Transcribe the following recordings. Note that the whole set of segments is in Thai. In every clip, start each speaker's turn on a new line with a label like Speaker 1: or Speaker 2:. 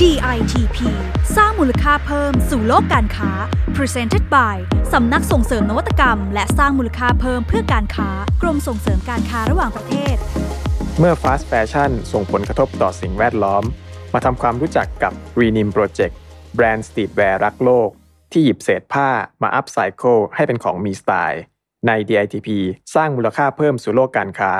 Speaker 1: DITP สร้างมูลค่าเพิ่มสู่โลกการค้า Presented by สำนักส่งเสริมนวัตกรรม และสร้างมูลค่าเพิ่มเพื่อการค้ากรมส่งเสริมการค้าระหว่างประเทศ
Speaker 2: เมื่อ Fast Fashion ส่งผลกระทบต่อสิ่งแวดล้อม มาทำความรู้จักกับ Renim Project แบรนด์ streetwear รักโลก ที่หยิบเศษผ้ามา upcycle ให้เป็นของมีสไตล์ ใน DITP สร้างมูลค่าเพิ่มสู่โลกการค้า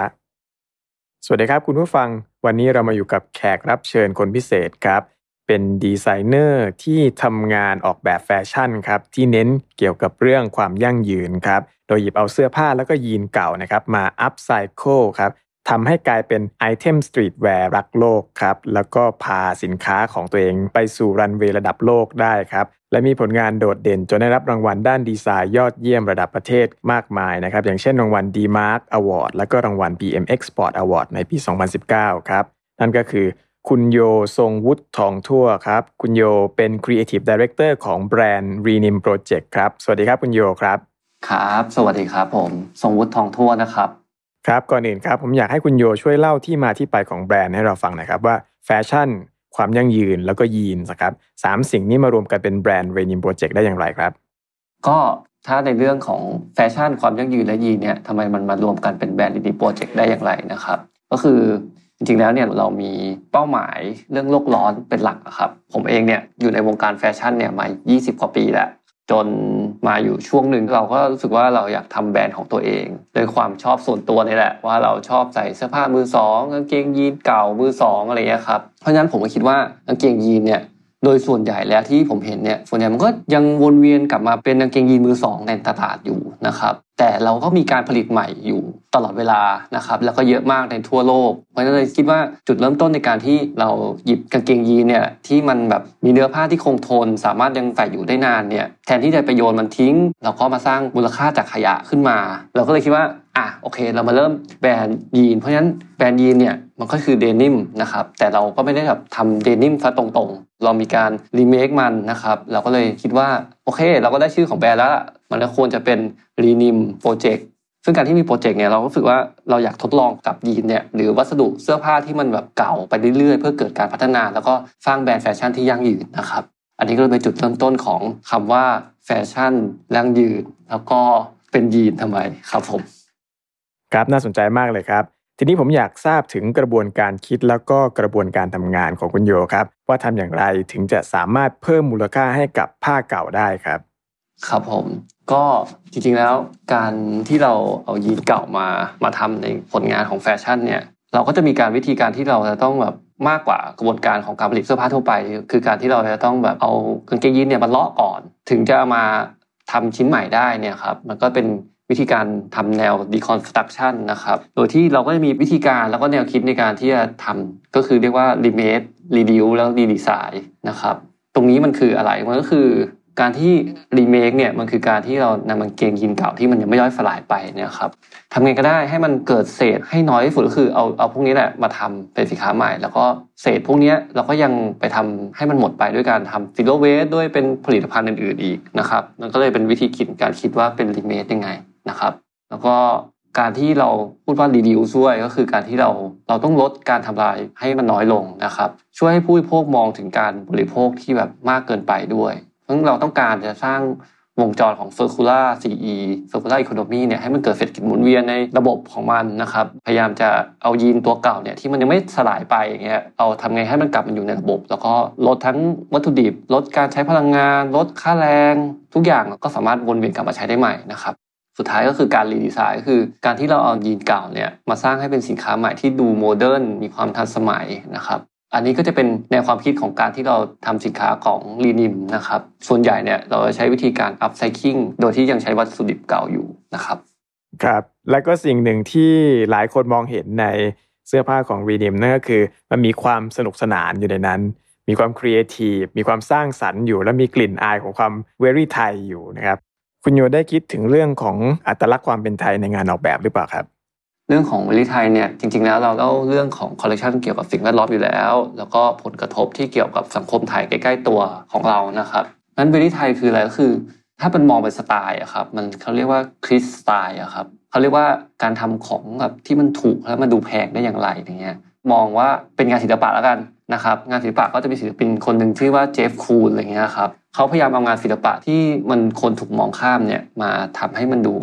Speaker 2: สวัสดีครับคุณผู้ฟัง วันนี้เรามาอยู่กับแขกรับเชิญคนพิเศษครับ เป็นดีไซเนอร์ที่ทำงานออกแบบแฟชั่นครับที่เน้นเกี่ยวกับเรื่องความยั่งยืนครับ โดยหยิบเอาเสื้อผ้าแล้วก็ยีนเก่านะครับมา upcycle ครับทำให้กลายเป็นไอเทม streetwear รักโลกครับ แล้วก็พาสินค้าของตัวเองไปสู่รันเวย์ระดับโลกได้ครับ และมีผลงานโดดเด่นจนได้รับรางวัลด้านดีไซน์ยอดเยี่ยมระดับประเทศมากมายนะครับ อย่างเช่นรางวัล D-Mark Award และก็รางวัล BM Export Award ในปี 2019 ครับ นั่นก็คือ คุณโยทรงวุฒิทองทั่วครับ คุณโยเป็น Creative Director ของแบรนด์ Renim Project ครับ สวัสดีครับคุณโยครับ
Speaker 3: ครับ สวัสดีครับผม ทรงวุฒิทองทั่วนะครับ
Speaker 2: ครับ ก่อนอื่นครับ ผมอยากให้คุณโยช่วยเล่าที่มาที่ไปของแบรนด์ให้เราฟังหน่อยครับว่าแฟชั่น ความยั่งยืนแล้วก็ยีนส์ครับสามสิ่งนี้มารวมกันเป็นแบรนด์ Renim Project ได้อย่างไรครับ
Speaker 3: ก็ถ้าในเรื่องของแฟชั่น ความยั่งยืนและยีนเนี่ยทำไมมันมารวมกันเป็นแบรนด์ Renim Project ได้อย่างไรนะครับ ก็คือ จริงๆแล้วเนี่ยเรามีเป้าหมายเรื่องโลกร้อนเป็นหลักครับ ผมเองเนี่ยอยู่ในวงการแฟชั่นเนี่ยมา 20 กว่าปีแล้ว จนมาอยู่ช่วงหนึ่งเราก็รู้สึกว่าเราอยากทำแบรนด์ของตัวเองโดยความชอบส่วนตัวนี่แหละ ว่าเราชอบใส่เสื้อผ้ามือสองกางเกงยีนเก่ามือสองอะไรเงี้ยครับเพราะฉะนั้นผมก็คิดว่ากางเกงยีนเนี่ยโดยส่วนใหญ่แล้วที่ผมเห็นเนี่ยส่วนใหญ่มันก็ยังวนเวียนกลับมาเป็นกางเกงยีนมือสองในตลาดอยู่นะครับแต่เราก็มีการผลิตใหม่อยู่ตลอดเวลานะครับแล้วก็เยอะมากในทั่วโลก เพราะฉะนั้นเลยคิดว่าจุดเริ่มต้นในการที่เราหยิบกางเกงยีนเนี่ยที่มันแบบมีเนื้อผ้าที่คงทน สามารถยังใส่อยู่ได้นานเนี่ยแทนที่จะไปโยนมันทิ้ง เราก็มาสร้างมูลค่าจากขยะขึ้นมา เราก็เลยคิดว่าอะโอเค เรามาเริ่มแบรนด์ยีน เพราะฉะนั้นแบรนด์ยีนเนี่ยมันก็คือเดนิมนะครับแต่เราก็ไม่ได้แบบทำเดนิมซะตรงๆ เรามีการรีเมคมันนะครับเราก็เลยคิดว่าโอเค เราก็ได้ชื่อของแบรนด์แล้ว มันก็ควรจะเป็น Renim Project ซึ่งการที่มีโปรเจกต์เนี่ยเราก็รู้สึกว่าเราอยากทดลองกับยีนเนี่ยหรือวัสดุเสื้อผ้าที่มันแบบเก่าไปเรื่อยๆ เพื่อเกิดการพัฒนา แล้วก็สร้างแบรนด์แฟชั่นที่ยั่งยืนนะครับ อันนี้ก็เลยเป็นจุดเริ่มต้นของคำว่าแฟชั่นยั่งยืน แล้วก็เป็นยีนทำไมครับผม
Speaker 2: ครับน่าสนใจมากเลยครับ ทีนี้ผมอยากทราบถึงกระบวนการคิดแล้วก็กระบวนการทำงานของคุณโยครับ ว่าทำอย่างไรถึงจะสามารถเพิ่มมูลค่าให้กับผ้าเก่าได้ครับ
Speaker 3: ครับผมก็จริงๆแล้วการที่เราเอายีนเก่ามามาทำในผลงานของแฟชั่นเนี่ยเราก็จะมีการวิธีการที่เราจะต้องแบบมากกว่ากระบวนการของการผลิตเสื้อผ้าทั่วไป คือการที่เราจะต้องแบบเอากางเกงยีนเนี่ยมาเลาะก่อน ถึงจะเอามาทำชิ้นใหม่ได้เนี่ยครับมันก็เป็นวิธีการทำแนว deconstruction นะครับ โดยที่เราก็จะมีวิธีการแล้วก็แนวคิดในการที่จะทำก็คือเรียกว่า remake reduce แล้ว redesign นะครับ ตรงนี้มันคืออะไร มันก็คือ การที่รีเมคเนี่ยมันคือการที่เรานำมันเกงยีนเก่าที่มันยังไม่ย่อยสลายไปเนี่ยครับทำไงก็ได้ให้มันเกิดเศษให้น้อยที่สุดก็คือเอาเอาพวกนี้แหละมาทำเป็นสินค้าใหม่ แล้วก็เศษพวกนี้เราก็ยังไปทำให้มันหมดไปด้วยการทำซิโลเวสด้วยเป็นผลิตภัณฑ์อื่นๆอีกนะครับมันก็เลยเป็นวิธีคิดการคิดว่าเป็นรีเมคยังไงนะครับแล้วก็การที่เราพูดว่ารีดิวช่วยก็คือการที่เราเราต้องลดการทำลายให้มันน้อยลงนะครับ ช่วยให้ผู้บริโภคมองถึงการบริโภคที่แบบมากเกินไปด้วย เพราะเราต้องการจะสร้างวงจรของ Circular CE Circular Economy เนี่ยให้มันเกิดเศรษฐกิจหมุนเวียนในระบบของมันนะครับ พยายามจะเอายีนตัวเก่าเนี่ยที่มันยังไม่สลายไปอย่างเงี้ยเอาทำไงให้มันกลับมาอยู่ในระบบ แล้วก็ลดทั้งวัตถุดิบ ลดการใช้พลังงาน ลดค่าแรง ทุกอย่างก็สามารถวนเวียนกลับมาใช้ได้ใหม่นะครับสุดท้ายก็คือการ redesign ก็คือการที่เราเอายีนเก่าเนี่ยมาสร้างให้เป็นสินค้าใหม่ที่ดู modern มีความทันสมัยนะครับ อันนี้ก็จะเป็นแนวความคิดของการที่เราทำสินค้าของ Renim นะครับ ส่วนใหญ่เนี่ยเราจะใช้วิธีการ upcycling โดยที่ยังใช้วัสดุดิบเก่าอยู่นะครับ
Speaker 2: ครับ และก็สิ่งหนึ่งที่หลายคนมองเห็นในเสื้อผ้าของ Renim นั่นก็คือ มันมีความสนุกสนานอยู่ในนั้น มีความครีเอทีฟมีความสร้างสรรค์อยู่ และมีกลิ่นอายของความ very ไทยอยู่นะครับ คุณโยได้คิดถึงเรื่องของอัตลักษณ์ความเป็นไทยในงานออกแบบหรือเปล่าครับ
Speaker 3: เรื่องของ very ไทยเนี่ยจริงๆแล้วเราเล่าเรื่องของคอลเลคชันเกี่ยวกับสิ่งแวดล้อมอยู่แล้ว แล้วก็ผลกระทบที่เกี่ยวกับสังคมไทยใกล้ๆตัวของเรานะครับนั้นวิลิไทยคืออะไรก็คือ ถ้าเป็นมองเป็นสไตล์อะครับมันเขาเรียกว่าคริสสไตล์อะครับเขาเรียกว่าการทำของแบบที่มันถูกแล้วมันดูแพงได้อย่างไรอย่างเงี้ย มองว่าเป็นงานศิลปะแล้วกันนะครับงานศิลปะก็จะมีศิลปินคนหนึ่งชื่อว่าเจฟคูนอะไรเงี้ยครับเขาพยายามเอางานศิลปะที่มันคนถูกมองข้ามเนี่ยมาทำให้มันดู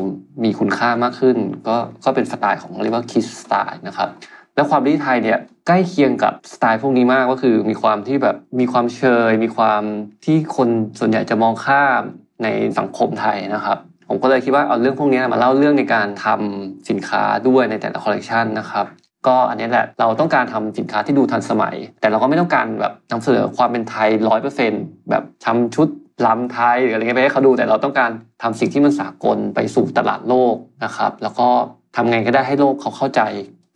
Speaker 3: มีคุณค่ามากขึ้น ก็ก็เป็นสไตล์ของเรียกว่าคิสสไตล์นะครับแล้วความที่ไทยเนี่ยใกล้เคียงกับสไตล์พวกนี้มากก็คือมีความที่แบบมีความเชย มีความที่คนส่วนใหญ่จะมองข้ามในสังคมไทยนะครับผมก็เลยคิดว่าเอาเรื่องพวกนี้มาเล่าเรื่องในการทำสินค้าด้วยในแต่ละคอลเลกชันนะครับ ก็อันนี้แหละเราต้องการทำสินค้าที่ดูทันสมัย แต่เราก็ไม่ต้องการแบบนำเสนอความเป็นไทยร้อยเปอร์เซ็นแบบทำชุดลำไทยหรืออะไรเงี้ยไปให้เขาดูแต่เราต้องการทำสิ่งที่มันสากลไปสู่ตลาดโลกนะครับ แล้วก็ทำไงก็ได้ให้โลกเขาเข้าใจ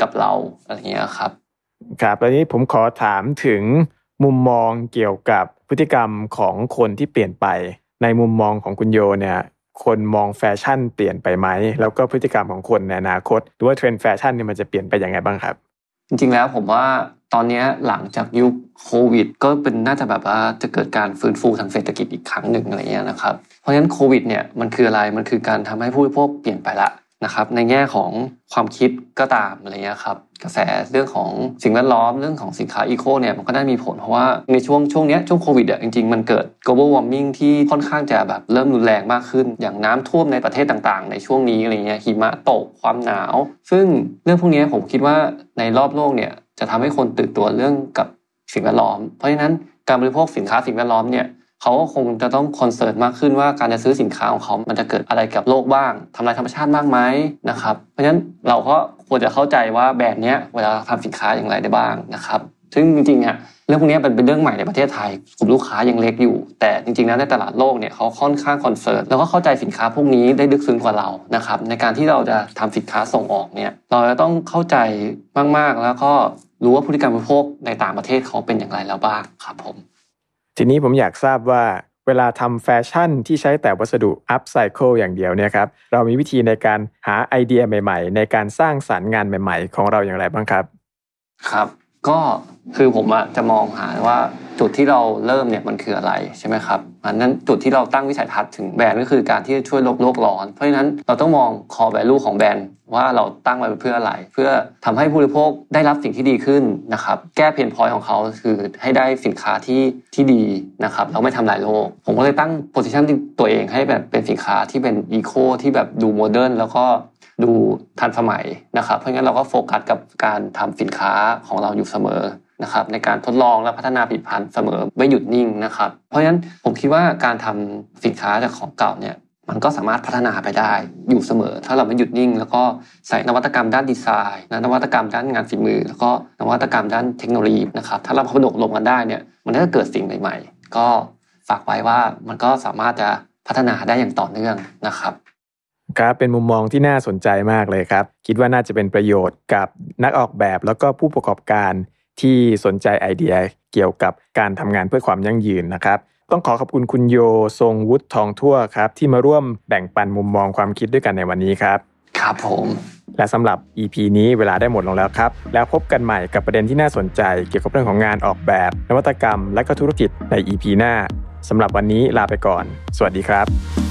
Speaker 3: กับเราอะไรเงี้ยครับ
Speaker 2: ครับแล้วนี้ผมขอถามถึงมุมมองเกี่ยวกับพฤติกรรมของคนที่เปลี่ยนไป ในมุมมองของคุณโยเนี่ย คนมองแฟชั่นเปลี่ยนไปไหม แล้วก็พฤติกรรมของคนในอนาคตหรือว่าเทรนด์แฟชั่นเนี่ยมันจะเปลี่ยนไปยังไงบ้างครับ
Speaker 3: จริงๆแล้วผมว่าตอนนี้หลังจากยุคโควิด ก็เป็นน่าจะแบบว่าจะเกิดการฟื้นฟูทางเศรษฐกิจอีกครั้งหนึ่งอะไรเงี้ยนะครับเพราะฉะนั้นโควิดเนี่ยมันคืออะไรมันคือการทำให้ผู้บริโภคเปลี่ยนไปละ นะครับในแง่ของความคิดก็ตามอะไรเงี้ยครับกระแสเรื่องของสิ่งแวดล้อมเรื่องของสินค้าอีโคเนี่ยมันก็ได้มีผลเพราะว่าในช่วงช่วงนี้ช่วงโควิดอะจริงๆ มันเกิด global warming ที่ค่อนข้างจะแบบเริ่มรุนแรงมากขึ้น อย่างน้ำท่วมในประเทศต่างๆ ในช่วงนี้อะไรเงี้ยหิมะตกความหนาว ซึ่งเรื่องพวกนี้ผมคิดว่าในรอบโลกเนี่ยจะทำให้คนตื่นตัวเรื่องกับสิ่งแวดล้อม เพราะฉะนั้นการบริโภคสินค้าสิ่งแวดล้อมเนี่ย เขาก็คงจะต้องคอนเซิร์ตมากขึ้นว่าการจะซื้อสินค้าของเขามันจะเกิดอะไรกับโลกบ้างทำลายธรรมชาติมากไหมนะครับ เพราะฉะนั้นเราก็ควรจะเข้าใจว่าแบรนด์นี้เวลาทำสินค้าอย่างไรได้บ้างนะครับ ซึ่งจริงๆอะเรื่องพวกนี้เป็นเรื่องใหม่ในประเทศไทยกลุ่มลูกค้ายังเล็กอยู่ แต่จริงๆแล้วในตลาดโลกเนี่ยเขาค่อนข้าง concern แล้วก็เข้าใจสินค้าพวกนี้ได้ลึกซึ้งกว่าเรานะครับในการที่เราจะทำสินค้าส่งออกเนี่ยเราจะต้องเข้าใจมากๆแล้วก็รู้ว่าพฤติกรรมบริโภคในต่างประเทศเขาเป็นอย่างไรแล้วบ้างครับผม
Speaker 2: ทีนี้ผมอยากทราบว่าเวลาทำแฟชั่นที่ใช้แต่วัสดุ upcycle อย่างเดียวเนี่ยครับ เรามีวิธีในการหาไอเดียใหม่ ๆ ในการสร้างสรรค์งานใหม่ ๆ ของเราอย่างไรบ้างครับ
Speaker 3: ครับ ก็คือผมจะมองหาว่าจุดที่เราเริ่มเนี่ยมันคืออะไรใช่ไหมครับอันนั้นจุดที่เราตั้งวิสัยทัศน์ถึงแบรนด์ก็คือการที่จะช่วยลดโลกร้อน เพราะฉะนั้นเราต้องมอง core value ของแบรนด์ว่าเราตั้งไว้เพื่ออะไร เพื่อทำให้ผู้บริโภคได้รับสิ่งที่ดีขึ้นนะครับ แก้ pain point ของเขาคือให้ได้สินค้าที่ที่ดีนะครับแล้วไม่ทำลายโลก ผมก็เลยตั้ง positionตัวเองให้แบบเป็นสินค้าที่เป็น eco ที่แบบดู modern แล้วก็ ดูทันสมัยนะครับ เพราะงั้นเราก็โฟกัสกับการทำสินค้าของเราอยู่เสมอนะครับในการทดลองและพัฒนาผลิตภัณฑ์เสมอไม่หยุดนิ่งนะครับ เพราะฉะนั้นผมคิดว่าการทำสินค้าจากของเก่าเนี่ยมันก็สามารถพัฒนาไปได้อยู่เสมอ ถ้าเราไม่หยุดนิ่ง แล้วก็ใส่นวัตกรรมด้านดีไซน์นวัตกรรมด้านงานฝีมือ แล้วก็นวัตกรรมด้านเทคโนโลยีนะครับถ้าเราผนวกลงกันได้เนี่ยมันก็จะเกิดสิ่งใหม่ ๆ ก็ฝากไว้ว่ามันก็สามารถจะพัฒนาได้อย่างต่อเนื่องนะครับ
Speaker 2: ครับเป็นมุมมองที่น่าสนใจมากเลยครับ คิดว่าน่าจะเป็นประโยชน์กับนักออกแบบแล้วก็ผู้ประกอบการที่สนใจไอเดียเกี่ยวกับการทำงานเพื่อความยั่งยืนนะครับ ต้องขอขอบคุณคุณโยทรงวุฒิทองทั่วครับ ที่มาร่วมแบ่งปันมุมมองความคิดด้วยกันในวันนี้ครับ
Speaker 3: ครับผม
Speaker 2: และสำหรับ EP นี้เวลาได้หมดลงแล้วครับ แล้วพบกันใหม่กับประเด็นที่น่าสนใจ เกี่ยวกับเรื่องของงานออกแบบ นวัตกรรม และก็ธุรกิจใน EP หน้าสำหรับวันนี้ลาไปก่อน สวัสดีครับ